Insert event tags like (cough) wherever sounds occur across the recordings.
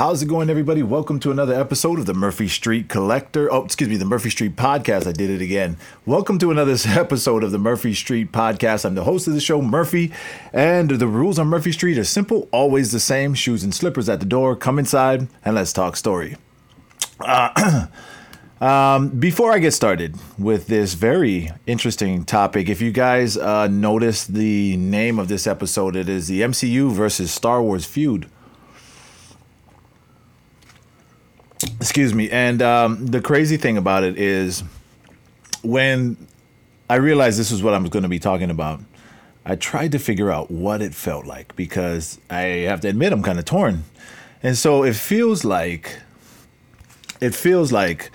How's it going, everybody? Welcome to another episode of the Murphy Street Collector. Oh, excuse me, the Murphy Street Podcast. I did it again. Welcome to another (laughs) episode of the Murphy Street Podcast. I'm the host of the show, Murphy, and the rules on Murphy Street are simple, always the same shoes and slippers at the door. Come inside and let's talk story. Uh, (clears throat) um, before I get started with this very interesting topic, if you guys uh, noticed the name of this episode, it is the MCU versus Star Wars feud. Excuse me. And um, the crazy thing about it is when I realized this is what I'm going to be talking about, I tried to figure out what it felt like because I have to admit I'm kind of torn. And so it feels like it feels like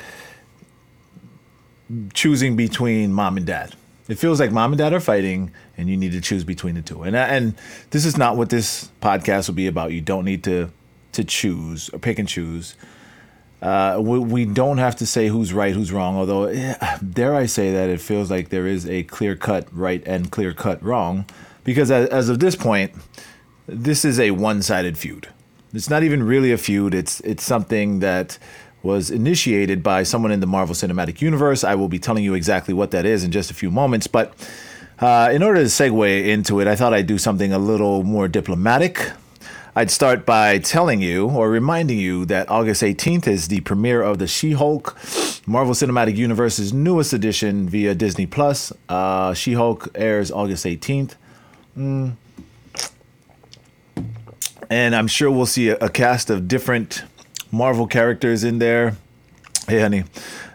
choosing between mom and dad. It feels like mom and dad are fighting, and you need to choose between the two. And and this is not what this podcast will be about. You don't need to to choose or pick and choose. Uh, we, we, don't have to say who's right, who's wrong. Although, eh, dare I say that it feels like there is a clear cut right and clear cut wrong, because as, as of this point, this is a one sided feud. It's not even really a feud. It's it's something that was initiated by someone in the Marvel Cinematic Universe. I will be telling you exactly what that is in just a few moments. But uh, in order to segue into it, I thought I'd do something a little more diplomatic. I'd start by telling you or reminding you that August 18th is the premiere of the She Hulk, Marvel Cinematic Universe's newest edition via Disney Plus. Uh, she Hulk airs August 18th. Mm. And I'm sure we'll see a, a, cast of different Marvel characters in there. Hey, honey.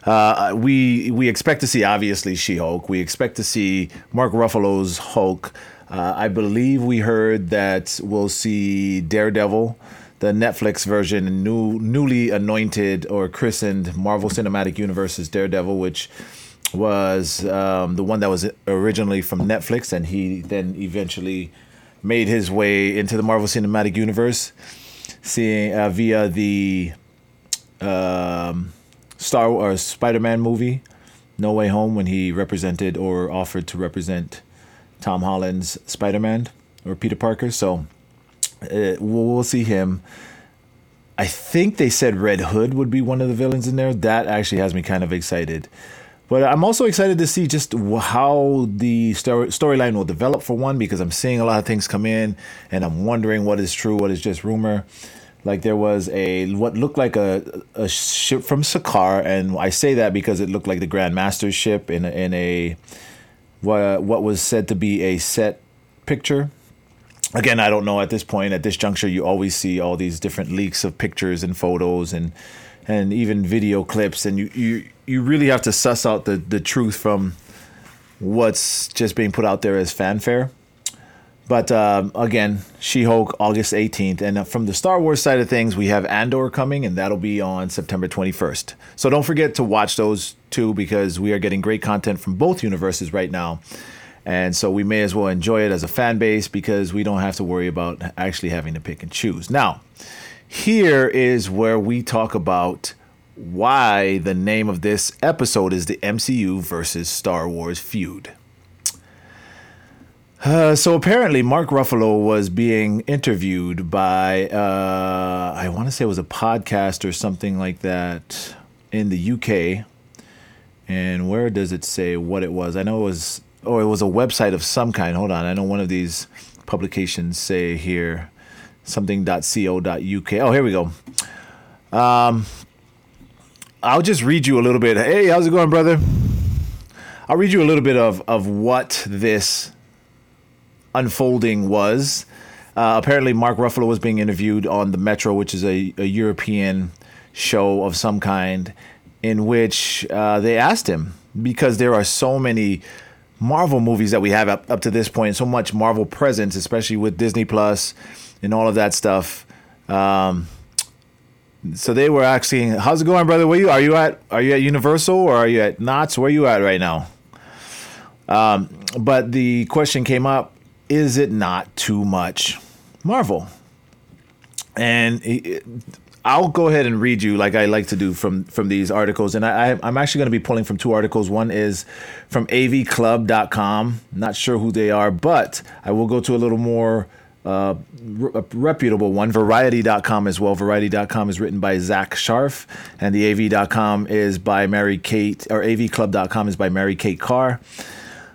Uh, we we expect to see obviously She Hulk. We expect to see Mark Ruffalo's Hulk. Uh, I believe we heard that we'll see Daredevil, the Netflix version, new newly anointed or christened Marvel Cinematic Universe's Daredevil, which was um, the one that was originally from Netflix, and he then eventually made his way into the Marvel Cinematic Universe, seeing uh, via the um, Star or Spider-Man movie, No Way Home, when he represented or offered to represent Tom Holland's Spider Man or Peter Parker. So uh, we'll see him. I think they said Red Hood would be one of the villains in there. That actually has me kind of excited. But I'm also excited to see just how the story storyline will develop for one, because I'm seeing a lot of things come in, and I'm wondering what is true, what is just rumor. Like there was a what looked like a a ship from Sakaar, and I say that because it looked like the Grand Master's ship in a, in a what what was said to be a set picture. Again, I don't know at this point. At this juncture, you always see all these different leaks of pictures and photos and and even video clips, and you you you really have to suss out the the truth from what's just being put out there as fanfare. But um, again, She Hulk, August 18th. And from the Star Wars side of things, we have Andor coming, and that'll be on September 21st. So don't forget to watch those two because we are getting great content from both universes right now. And so we may as well enjoy it as a fan base because we don't have to worry about actually having to pick and choose. Now, here is where we talk about why the name of this episode is the MCU versus Star Wars feud. Uh, so apparently, Mark Ruffalo was being interviewed by, uh, I want to say it was a podcast or something like that in the UK. And where does it say what it was? I know it was, oh, it was a website of some kind. Hold on. I know one of these publications say here something.co.uk. Oh, here we go. Um, I'll just read you a little bit. Hey, how's it going, brother? I'll read you a little bit of, of what this unfolding was. Uh, apparently, Mark Ruffalo was being interviewed on the Metro, which is a, a European show of some kind, in which uh, they asked him because there are so many Marvel movies that we have up, up to this point, so much Marvel presence, especially with Disney Plus and all of that stuff. Um, so they were asking, "How's it going, brother? Where you are you at? Are you at Universal or are you at Knott's? Where are you at right now?" Um, but the question came up is it not too much Marvel? And I'll go ahead and read you like I like to do from from these articles, and I, I'm actually going to be pulling from two articles. One is from AVClub.com. Not sure who they are, but I will go to a little more uh, reputable one, Variety.com as well. Variety.com is written by Zack Sharf, and the AV.com is by Mary Kate, or AVClub.com is by Mary Kate Carr.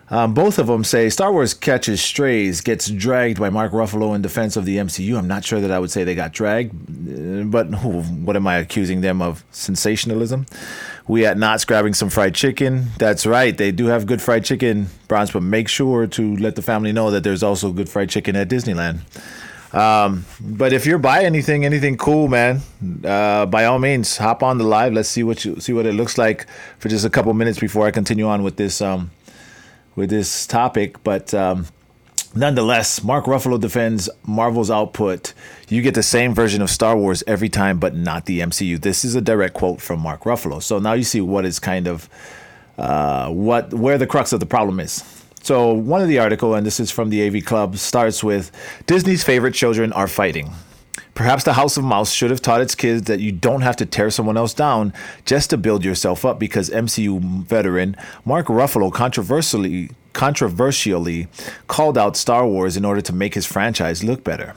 Um, both of them say Star Wars catches strays, gets dragged by Mark Ruffalo in defense of the MCU. I'm not sure that I would say they got dragged, uh, but (laughs) what am I accusing them of? Sensationalism. We at Knott's grabbing some fried chicken. That's right, they do have good fried chicken, Bronze, but make sure to let the family know that there's also good fried chicken at Disneyland. Um, but if you're buying anything, anything cool, man, uh, by all means, hop on the live. Let's see what you see what it looks like for just a couple minutes before I continue on with this um, with this topic. But um, Nonetheless, Mark Ruffalo defends Marvel's output. You get the same version of Star Wars every time, but not the MCU. This is a direct quote from Mark Ruffalo. So now you see what is kind of uh, what where the crux of the problem is. So one of the article, and this is from the AV Club, starts with Disney's favorite children are fighting. Perhaps the House of Mouse should have taught its kids that you don't have to tear someone else down just to build yourself up because MCU veteran Mark Ruffalo controversially controversially called out Star Wars in order to make his franchise look better.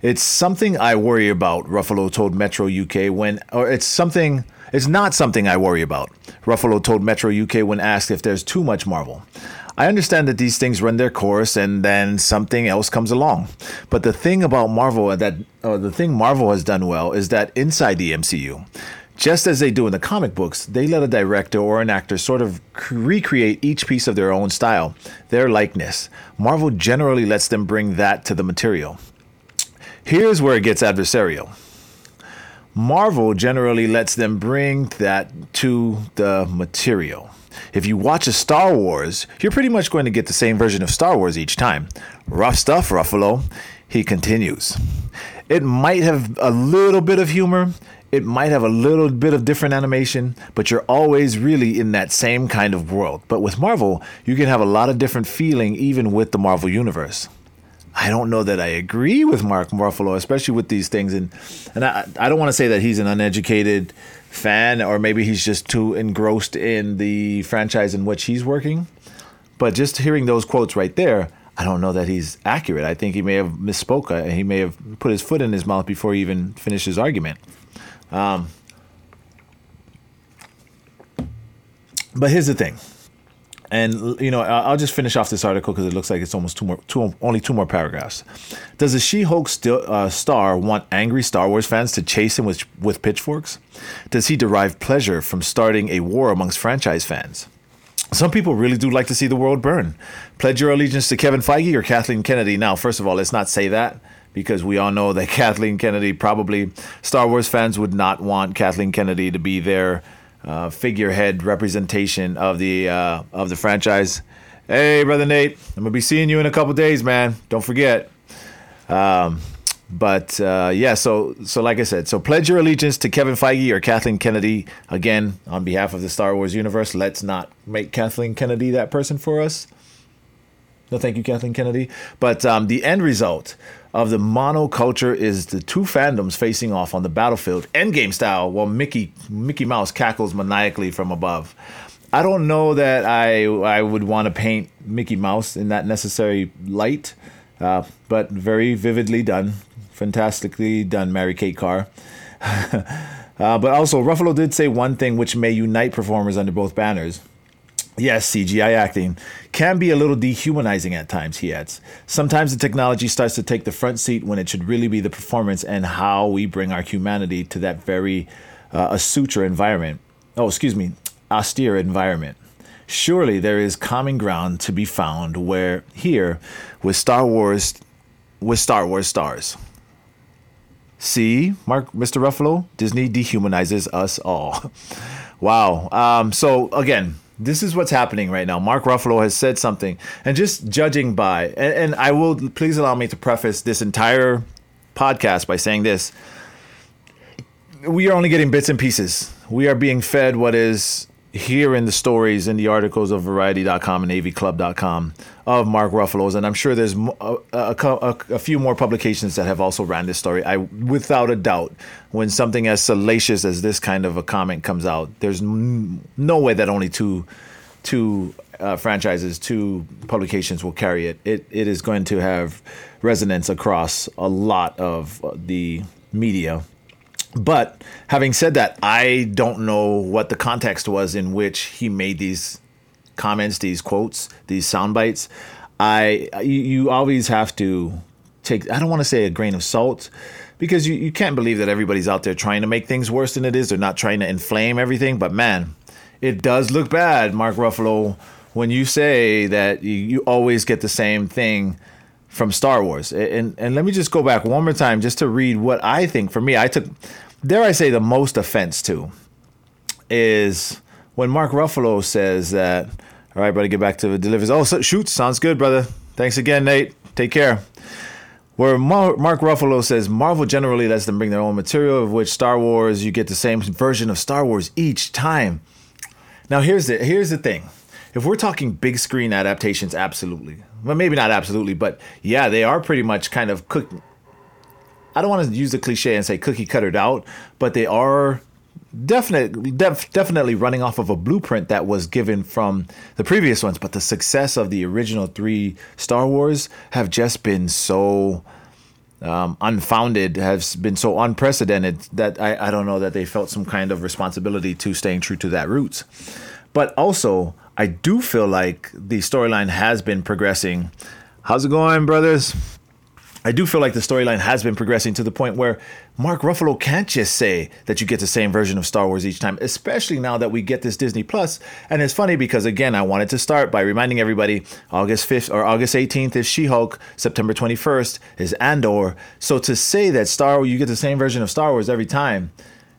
It's something I worry about, Ruffalo told Metro UK when, or it's something, it's not something I worry about, Ruffalo told Metro UK when asked if there's too much Marvel. I understand that these things run their course and then something else comes along. But the thing about Marvel uh, that, or the thing Marvel has done well is that inside the MCU, just as they do in the comic books, they let a director or an actor sort of recreate each piece of their own style, their likeness. Marvel generally lets them bring that to the material. Here's where it gets adversarial. Marvel generally lets them bring that to the material. If you watch a Star Wars, you're pretty much going to get the same version of Star Wars each time. Rough stuff, Ruffalo. He continues. It might have a little bit of humor, it might have a little bit of different animation, but you're always really in that same kind of world. But with Marvel, you can have a lot of different feeling even with the Marvel universe. I don't know that I agree with Mark Ruffalo, especially with these things, and and I I don't want to say that he's an uneducated fan or maybe he's just too engrossed in the franchise in which he's working. But just hearing those quotes right there, I don't know that he's accurate. I think he may have misspoke. Uh, he may have put his foot in his mouth before he even finished his argument. Um, but here's the thing, and you know I'll just finish off this article because it looks like it's almost two more, two only two more paragraphs. Does the She-Hulk uh, star want angry Star Wars fans to chase him with with pitchforks? Does he derive pleasure from starting a war amongst franchise fans? Some people really do like to see the world burn. Pledge your allegiance to Kevin Feige or Kathleen Kennedy. Now, first of all, let's not say that because we all know that (laughs) Kathleen Kennedy probably Star Wars fans would not want Kathleen Kennedy to be their uh, figurehead representation of the uh, of the franchise. Hey, brother Nate, I'm gonna be seeing you in a couple days, man. Don't forget. Um, but uh, yeah, so so like I said, so pledge your allegiance to Kevin Feige or Kathleen Kennedy. Again, on behalf of the Star Wars universe, let's not make Kathleen Kennedy that person for us. No, thank you, Kathleen Kennedy. But um, the end result of the monoculture is the two fandoms facing off on the battlefield, endgame style, while Mickey Mickey Mouse cackles maniacally from above. I don't know that I I would want to paint Mickey Mouse in that necessary light, uh, but very vividly done, fantastically done, Mary Kate Carr. (laughs) uh, but also, Ruffalo did say one thing which may unite performers under both banners. Yes, CGI acting can be a little dehumanizing at times, he adds. Sometimes the technology starts to take the front seat when it should really be the performance and how we bring our humanity to that very uh, suture environment. Oh, excuse me, austere environment. Surely there is common ground to be found where here with Star Wars with Star Wars stars. See, Mark Mr. Ruffalo, Disney dehumanizes us all. (laughs) wow. Um, so again, this is what's happening right now. Mark Ruffalo has said something, and just judging by, and, and, I will please allow me to preface this entire podcast by saying this: we are only getting bits and pieces. We are being fed what is here in the stories in the articles of Variety.com and AVClub.com of Mark Ruffalo's, and I'm sure there's a, a, a, a, few more publications that have also ran this story. I, without a doubt, when something as salacious as this kind of a comment comes out, there's no way that only two two uh, franchises, two publications will carry it. It it is going to have resonance across a lot of uh, the media. But having said that, I don't know what the context was in which he made these comments, these quotes, these sound bites. I you, you always have to take I don't want to say a grain of salt because you, you can't believe that everybody's out there trying to make things worse than it is. They're not trying to inflame everything, but man, it does look bad, Mark Ruffalo, when you say that you, you always get the same thing from Star Wars. And and let me just go back one more time just to read what I think for me I took dare I say the most offense to is when Mark Ruffalo says that all right, brother, get back to the delivers. Oh, so, shoot, sounds good, brother. Thanks again, Nate. Take care. Where Mark Ruffalo says Marvel generally lets them bring their own material, of which Star Wars you get the same version of Star Wars each time. Now here's the here's the thing. If we're talking big screen adaptations, absolutely. Well, maybe not absolutely, but yeah, they are pretty much kind of cook. I don't want to use the cliche and say cookie cuttered out, but they are definitely def, definitely running off of a blueprint that was given from the previous ones but the success of the original three star wars have just been so um, unfounded has been so unprecedented that I, I don't know that they felt some kind of responsibility to staying true to that roots. But also i do feel like the storyline has been progressing. How's it going brothers I do feel like the storyline has been progressing to the point where Mark Ruffalo can't just say that you get the same version of Star Wars each time, especially now that we get this Disney Plus. And it's funny because again, I wanted to start by reminding everybody August 5th or August 18th is She-Hulk, September 21st is Andor. So to say that Star you get the same version of Star Wars every time,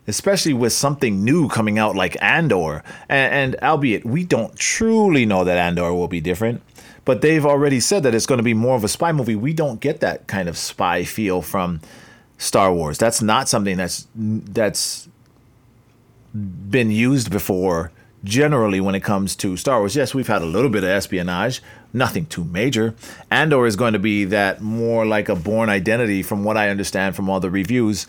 especially with something new coming out like Andor, and, and albeit we don't truly know that Andor will be different but they've already said that it's going to be more of a spy movie. We don't get that kind of spy feel from Star Wars. That's not something that's that's been used before generally when it comes to Star Wars. Yes, we've had a little bit of espionage, nothing too major. Andor is going to be that more like a Bourne Identity from what I understand from all the reviews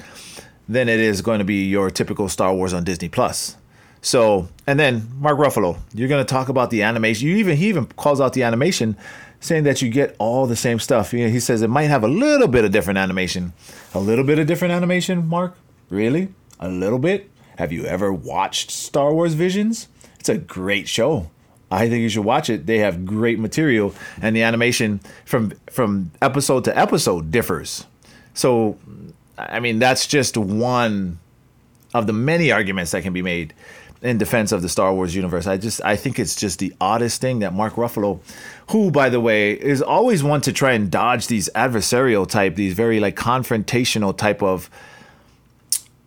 than it is going to be your typical Star Wars on Disney Plus. So, and then Mark Ruffalo, you're going to talk about the animation. You even he even calls out the animation, saying that you get all the same stuff. You know, he says it might have a little bit of different animation, a little bit of different animation. Mark, really, a little bit. Have you ever watched Star Wars Visions? It's a great show. I think you should watch it. They have great material, and the animation from from episode to episode differs. So, I mean, that's just one of the many arguments that can be made in defense of the Star Wars universe. I just I think it's just the oddest thing that Mark Ruffalo, who by the way is always one to try and dodge these adversarial type, these very like confrontational type of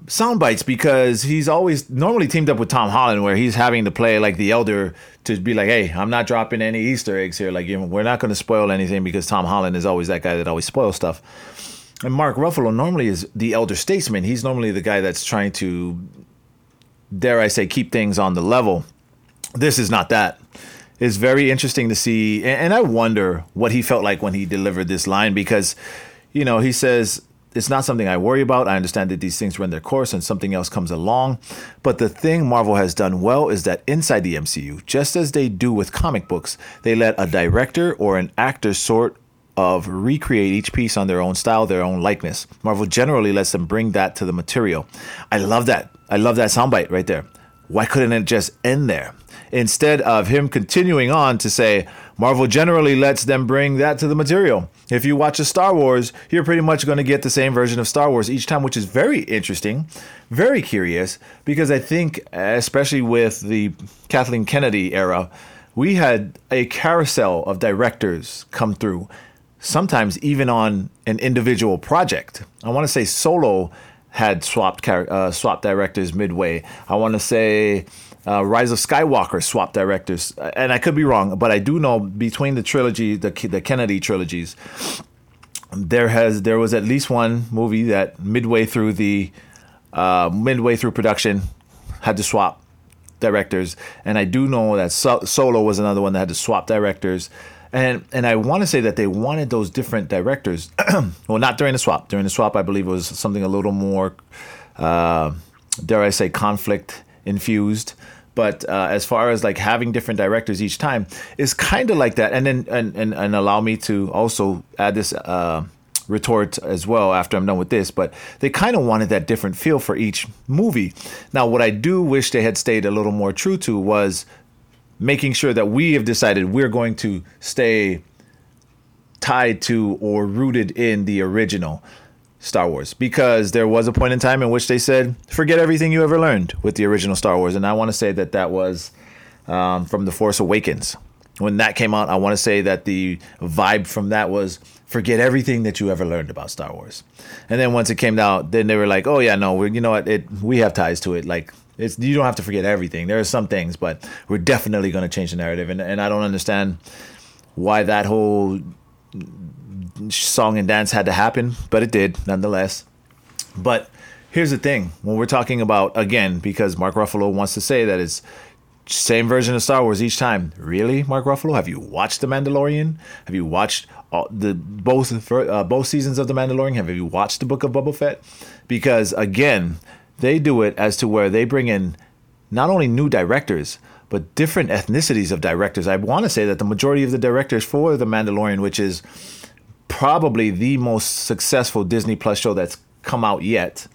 sound bites because he's always normally teamed up with Tom Holland where he's having to play like the elder to be like, hey, I'm not dropping any Easter eggs here. Like you know, we're not going to spoil anything because Tom Holland is always that guy that always spoils stuff. And Mark Ruffalo normally is the elder statesman. He's normally the guy that's trying to dare I say, keep things on the level. This is not that. It's very interesting to see, and I wonder what he felt like when he delivered this line because, you know, he says, it's not something I worry about. I understand that these things run their course and something else comes along. But the thing Marvel has done well is that inside the MCU, just as they do with comic books, they let a director or an actor sort of recreate each piece on their own style, their own likeness. Marvel generally lets them bring that to the material. I love that. I love that soundbite right there. Why couldn't it just end there? Instead of him continuing on to say, Marvel generally lets them bring that to the material. If you watch a Star Wars, you're pretty much going to get the same version of Star Wars each time, which is very interesting, very curious, because I think, especially with the Kathleen Kennedy era, we had a carousel of directors come through sometimes even on an individual project. I want to say Solo had swapped uh, swapped directors midway. I want to say uh, Rise of Skywalker swapped directors, and I could be wrong, but I do know between the trilogy, the the Kennedy trilogies, there has there was at least one movie that midway through the uh, midway through production had to swap directors, and I do know that so- Solo was another one that had to swap directors and and I want to say that they wanted those different directors. (clears throat) well, not during the swap. During the swap, I believe it was something a little more, uh, dare I say, conflict infused. but uh, as far as like having different directors each time is kind of like that and then and, and and allow me to also add this uh, retort as well after i'm done with this but they kind of wanted that different feel for each movie now what i do wish they had stayed a little more true to was making sure that we have decided we're going to stay tied to or rooted in the original Star Wars because there was a point in time in which they said, forget everything you ever learned with the original Star Wars. And I want to say that that was um, from The Force Awakens. When that came out, I want to say that the vibe from that was forget everything that you ever learned about Star Wars. And then once it came out, then they were like, oh, yeah, no, you know what? It, we have ties to it. Like, it's, you don't have to forget everything. There are some things, but we're definitely going to change the narrative. And, and I don't understand why that whole song and dance had to happen, but it did nonetheless. But here's the thing when we're talking about, again, because Mark Ruffalo wants to say that it's same version of Star Wars each time. Really, Mark Ruffalo? Have you watched The Mandalorian? Have you watched all, the both uh, both seasons of The Mandalorian? Have you watched the Book of Boba Fett? Because again, they do it as to where they bring in not only new directors but different ethnicities of directors. I want to say that the majority of the directors for The Mandalorian, which is probably the most successful Disney Plus show that's come out yet.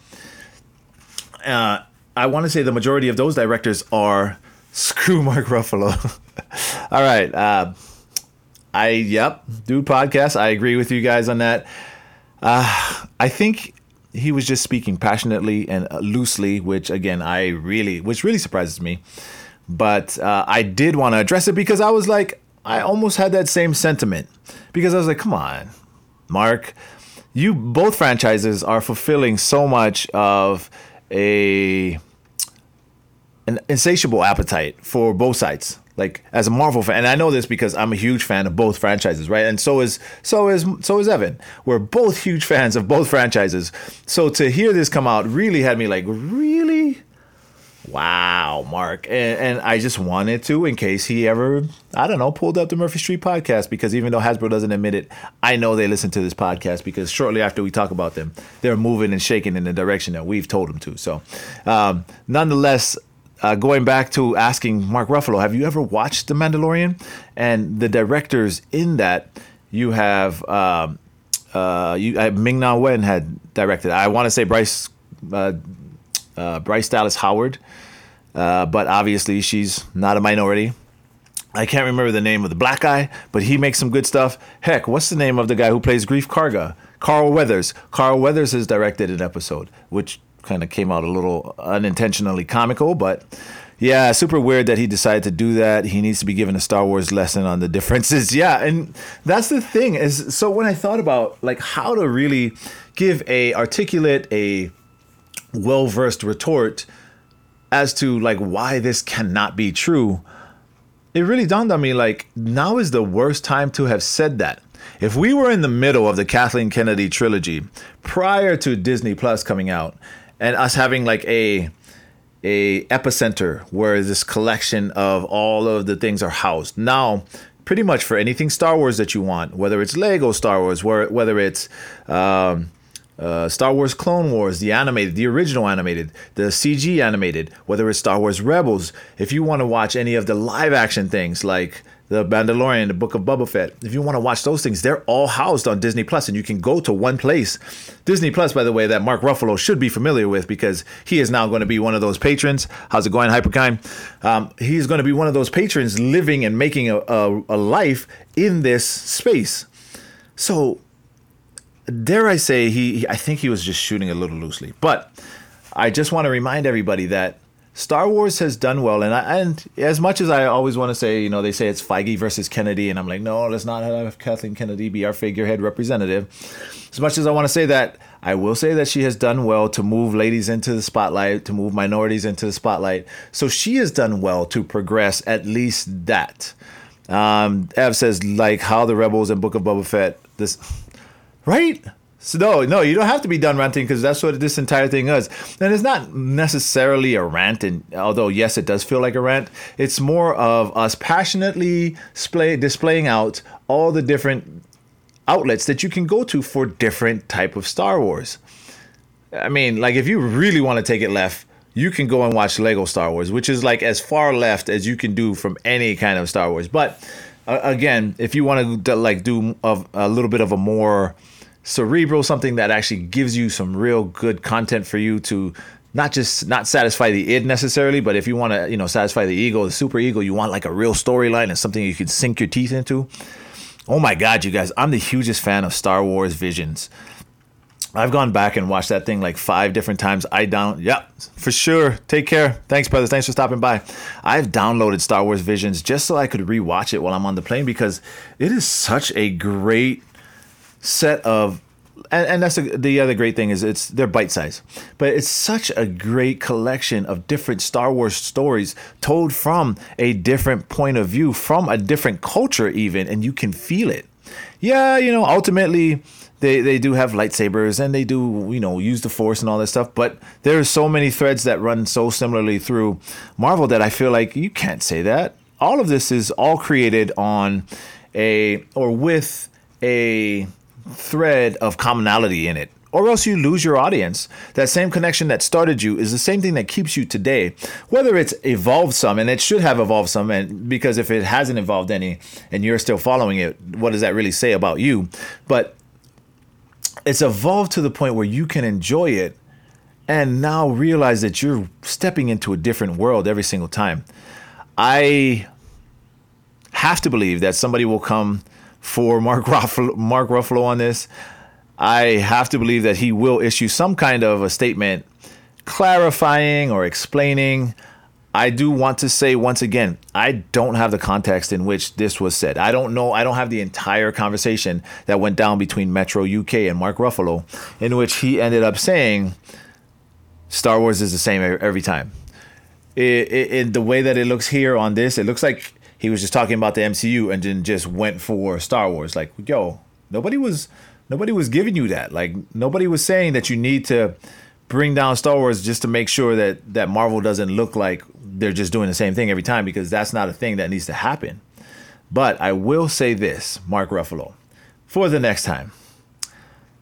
Uh, I want to say the majority of those directors are (laughs) screw Mark Ruffalo. (laughs) All right. Uh, I, yep, do podcast. I agree with you guys on that. Uh, I think he was just speaking passionately and loosely, which again, I really, which really surprises me. But uh, I did want to address it because I was like, I almost had that same sentiment because I was like, come on, Mark, you both franchises are fulfilling so much of a an insatiable appetite for both sides. Like as a Marvel fan, and I know this because I'm a huge fan of both franchises, right? And so is so is so is Evan. We're both huge fans of both franchises. So to hear this come out really had me like, really? Wow, Mark. And, and, I just wanted to, in case he ever, I don't know, pulled up the Murphy Street podcast, because even though Hasbro doesn't admit it, I know they listen to this podcast because shortly after we talk about them, they're moving and shaking in the direction that we've told them to. So, um, nonetheless, uh, going back to asking Mark Ruffalo, have you ever watched The Mandalorian? And the directors in that, you have, um, uh, you, uh, Ming Na Wen had directed. I want to say Bryce. Uh, uh, Bryce Dallas Howard, uh, but obviously she's not a minority. I can't remember the name of the black guy, but he makes some good stuff. Heck, what's the name of the guy who plays Greef Karga? Carl Weathers. Carl Weathers has directed an episode, which kind of came out a little unintentionally comical, but yeah, super weird that he decided to do that. He needs to be given a Star Wars lesson on the (laughs) differences. Yeah, and that's the thing is so when I thought about like how to really give a articulate a well versed retort as to like why this cannot be true, it really dawned on me like now is the worst time to have said that. If we were in the middle of the Kathleen Kennedy trilogy prior to Disney Plus coming out and us having like a a epicenter where this collection of all of the things are housed. Now, pretty much for anything Star Wars that you want, whether it's Lego Star Wars, whether it's um, uh, Star Wars Clone Wars, the animated, the original animated, the CG animated, whether it's Star Wars Rebels, if you want to watch any of the live action things like the Mandalorian, the Book of Boba Fett, if you want to watch those things, they're all housed on Disney Plus, and you can go to one place. Disney Plus, by the way, that Mark Ruffalo should be familiar with because he is now going to be one of those patrons. How's it going, Hyperkind? Um, he's going to be one of those patrons living and making a, a, a life in this space. So dare I say, he, he I think he was just shooting a little loosely. But I just want to remind everybody that Star Wars has done well, and I, and as much as I always want to say, you know, they say it's Feige versus Kennedy, and I'm like, no, let's not have Kathleen Kennedy be our figurehead representative. As much as I want to say that, I will say that she has done well to move ladies into the spotlight, to move minorities into the spotlight. So she has done well to progress at least that. Um, Ev says like how the rebels and Book of Boba Fett. This right? So no, no, you don't have to be done ranting because that's what this entire thing is. And it's not necessarily a rant, and although yes, it does feel like a rant, it's more of us passionately display, displaying out all the different outlets that you can go to for different type of Star Wars. I mean, like if you really want to take it left, you can go and watch Lego Star Wars, which is like as far left as you can do from any kind of Star Wars. But uh, again, if you want to like do a, a little bit of a more cerebral, something that actually gives you some real good content for you to not just not satisfy the id necessarily, but if you want to, you know, satisfy the ego, the super ego, you want like a real storyline and something you can sink your teeth into. Oh my God, you guys, I'm the hugest fan of Star Wars Visions. I've gone back and watched that thing like five different times. I down, yeah, for sure. Take care. Thanks, brothers. Thanks for stopping by. I've downloaded Star Wars Visions just so I could rewatch it while I'm on the plane because it is such a great set of and, and that's a, the other great thing is it's they're bite size, but it's such a great collection of different Star Wars stories told from a different point of view, from a different culture even, and you can feel it. Yeah, you know, ultimately they they do have lightsabers and they do you know use the force and all that stuff but there are so many threads that run so similarly through marvel that i feel like you can't say that all of this is all created on a or with a thread of commonality in it or else you lose your audience. That same connection that started you is the same thing that keeps you today. Whether it's evolved some, and it should have evolved some, and because if it hasn't evolved any and you're still following it, what does that really say about you? But it's evolved to the point where you can enjoy it and now realize that you're stepping into a different world every single time. I have to believe that somebody will come for Mark (laughs) Ruffalo, Mark Ruffalo on this. I have to believe that he will issue some kind of a statement clarifying or explaining. I do want to say once again, I don't have the context in which this was said. I don't know. I don't have the entire conversation that went down between Metro UK and Mark Ruffalo, in which he ended up saying Star Wars is the same every time. It, it, it, the way that it looks here on this, it looks like he was just talking about the MCU and then just went for Star Wars. Like, yo, nobody was nobody was giving you that. Like, nobody was saying that you need to bring down Star Wars just to make sure that that Marvel doesn't look like they're just doing the same thing every time because that's not a thing that needs to happen. But I will say this, Mark Ruffalo, for the next time.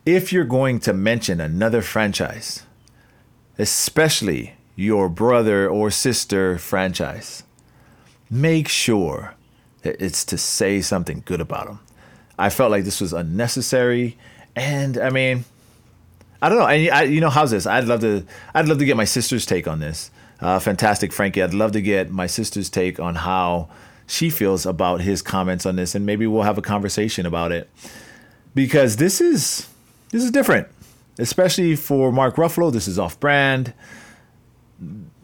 If you're going to mention another franchise, especially your brother or sister franchise, make sure that it's to say something good about him. I felt like this was unnecessary, and I mean, I don't know. And I, you know, how's this? I'd love to. I'd love to get my sister's take on this. Uh, fantastic, Frankie. I'd love to get my sister's take on how she feels about his comments on this, and maybe we'll have a conversation about it because this is this is different, especially for Mark Ruffalo. This is off-brand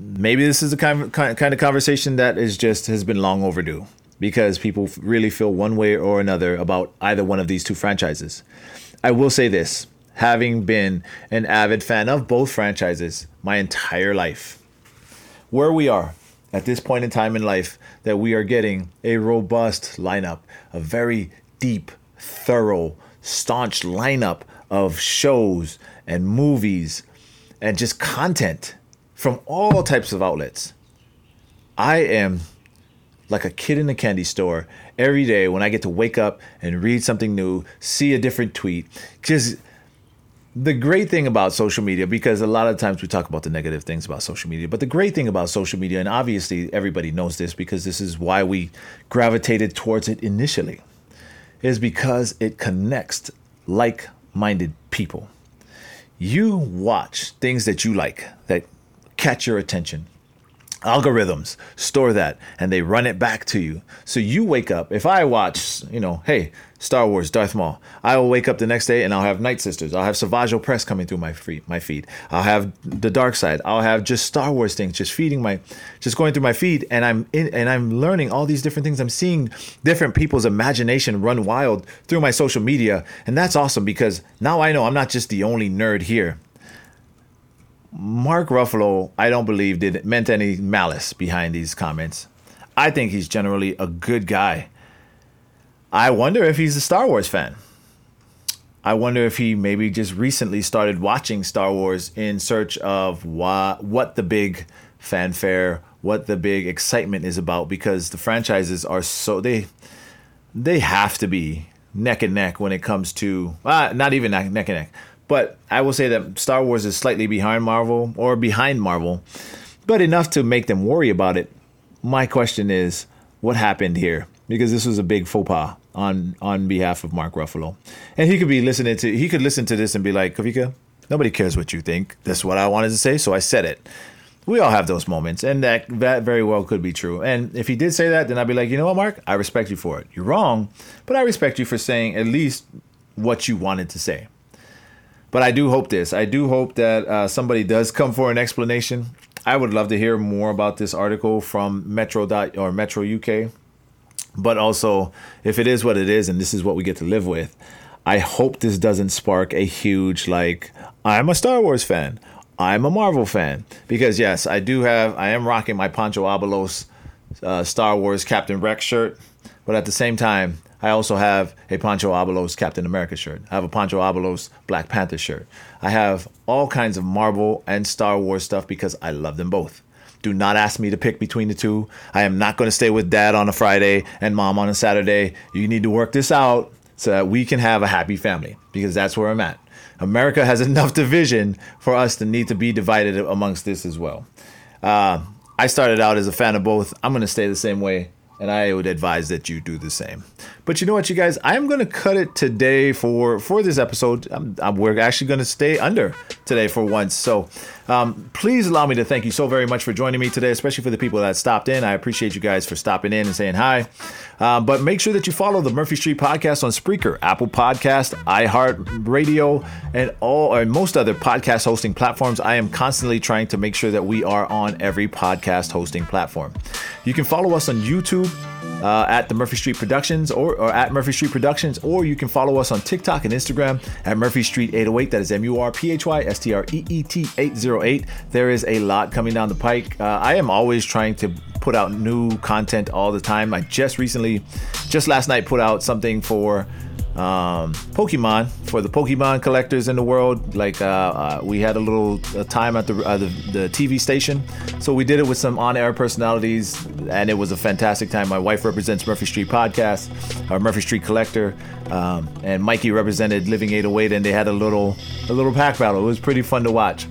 maybe this is the kind of, kind of conversation that is just has been long overdue because people really feel one way or another about either one of these two franchises. I will say this, having been an avid fan of both franchises my entire life, where we are at this point in time in life that we are getting a robust lineup, a very deep, thorough, staunch lineup of shows and movies and just content from all types of outlets. I am like a kid in a candy store every day when I get to wake up and read something new, see a different tweet. Because the great thing about social media, because a lot of times we talk about the negative things about social media, but the great thing about social media, and obviously everybody knows this because this is why we gravitated towards it initially, is because it connects like minded people. You watch things that you like, that catch your attention. Algorithms store that and they run it back to you. So you wake up. If I watch, you know, hey, Star Wars, Darth Maul, I will wake up the next day and I'll have Night Sisters. I'll have Savage Opress coming through my feed, my feed. I'll have the dark side. I'll have just Star Wars things just feeding my, just going through my feed, and I'm in and I'm learning all these different things. I'm seeing different people's imagination run wild through my social media, and that's awesome because now I know I'm not just the only nerd here. Mark Ruffalo, I don't believe did meant any malice behind these comments. I think he's generally a good guy. I wonder if he's a Star Wars fan. I wonder if he maybe just recently started watching Star Wars in search of what what the big fanfare, what the big excitement is about because the franchises are so they they have to be neck and neck when it comes to uh, not even neck and neck But I will say that Star Wars is slightly behind Marvel or behind Marvel, but enough to make them worry about it. My question is, what happened here? Because this was a big faux pas on on behalf of Mark Ruffalo, and he could be listening to he could listen to this and be like, Kavika, nobody cares what you think. That's what I wanted to say, so I said it. We all have those moments, and that that very well could be true. And if he did say that, then I'd be like, you know what, Mark, I respect you for it. You're wrong, but I respect you for saying at least what you wanted to say. But I do hope this. I do hope that uh, somebody does come for an explanation. I would love to hear more about this article from Metro dot or Metro UK. But also, if it is what it is, and this is what we get to live with, I hope this doesn't spark a huge like. I'm a Star Wars fan. I'm a Marvel fan because yes, I do have. I am rocking my Pancho Abalos uh, Star Wars Captain Rex shirt, but at the same time, I also have a Pancho Abalos Captain America shirt. I have a Pancho Abalos Black Panther shirt. I have all kinds of Marvel and Star Wars stuff because I love them both. Do not ask me to pick between the two. I am not going to stay with dad on a Friday and mom on a Saturday. You need to work this out so that we can have a happy family because that's where I'm at. America has (laughs) enough division for us to need to be divided amongst this as well. Uh, I started out as a fan of both. I'm going to stay the same way and I would advise that you do the same. But you know what, you guys, I am going to cut it today for for this episode. I'm, I'm, we're actually going to stay under today for once. So um, please allow me to thank you so very much for joining me today, especially for the people that stopped in. I appreciate you guys for stopping in and saying hi. Uh, but make sure that you follow the Murphy Street Podcast on Spreaker, Apple Podcast, iHeartRadio, and all or most other podcast hosting platforms. I am constantly trying to make sure that we are on every podcast hosting platform. You can follow us on YouTube uh, at the Murphy Street Productions or, or at Murphy Street Productions, or you can follow us on TikTok and Instagram at Murphy Street 808. That is M U R P H Y S T R E E T 808. There is a lot coming down the pike. Uh, I am always trying to put out new content all the time. I just recently, just last night, put out something for um, Pokemon for the Pokemon collectors in the world. Like uh, uh, we had a little uh, time at the, uh, the, the TV station, so we did it with some on-air personalities, and it was a fantastic time. My wife represents Murphy Street Podcast, our Murphy Street Collector, um, and Mikey represented Living 808, and they had a little a little pack battle. It was pretty fun to watch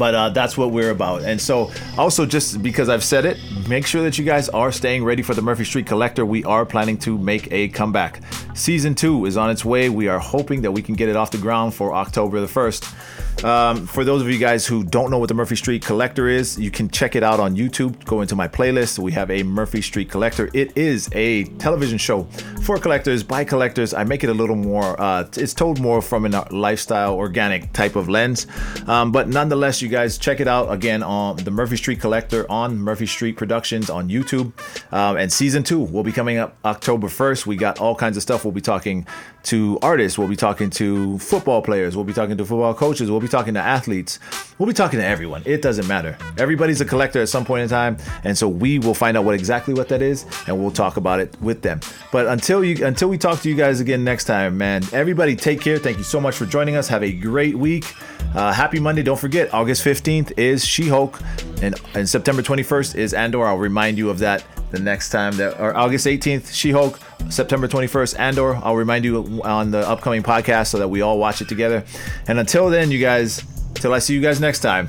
but uh, that's what we're about. And so, also, just because I've said it, make sure that you guys are staying ready for the Murphy Street Collector. We are planning to make a comeback. Season two is on its way. We are hoping that we can get it off the ground for October the 1st. Um, for those of you guys who don't know what the Murphy Street Collector is, you can check it out on YouTube. Go into my playlist. We have a Murphy Street Collector. It is a television show for collectors by collectors. I make it a little more, uh, it's told more from a lifestyle, organic type of lens. Um, but nonetheless, you guys check it out again on the Murphy Street Collector on Murphy Street Productions on YouTube. Um, and season two will be coming up October 1st. We got all kinds of stuff. We'll be talking to artists. We'll be talking to football players. We'll be talking to football coaches. We'll be talking to athletes. We'll be talking to everyone. It doesn't matter. Everybody's a collector at some point in time, and so we will find out what exactly what that is, and we'll talk about it with them. But until you until we talk to you guys again next time, man, everybody take care. Thank you so much for joining us. Have a great week. Uh, happy Monday. Don't forget, August 15th is She Hulk, and, and September 21st is Andor. I'll remind you of that the next time that, or August 18th, She Hulk, September 21st, Andor. I'll remind you on the upcoming podcast so that we all watch it together. And until then, you guys, till I see you guys next time,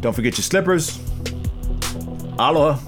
don't forget your slippers. Aloha.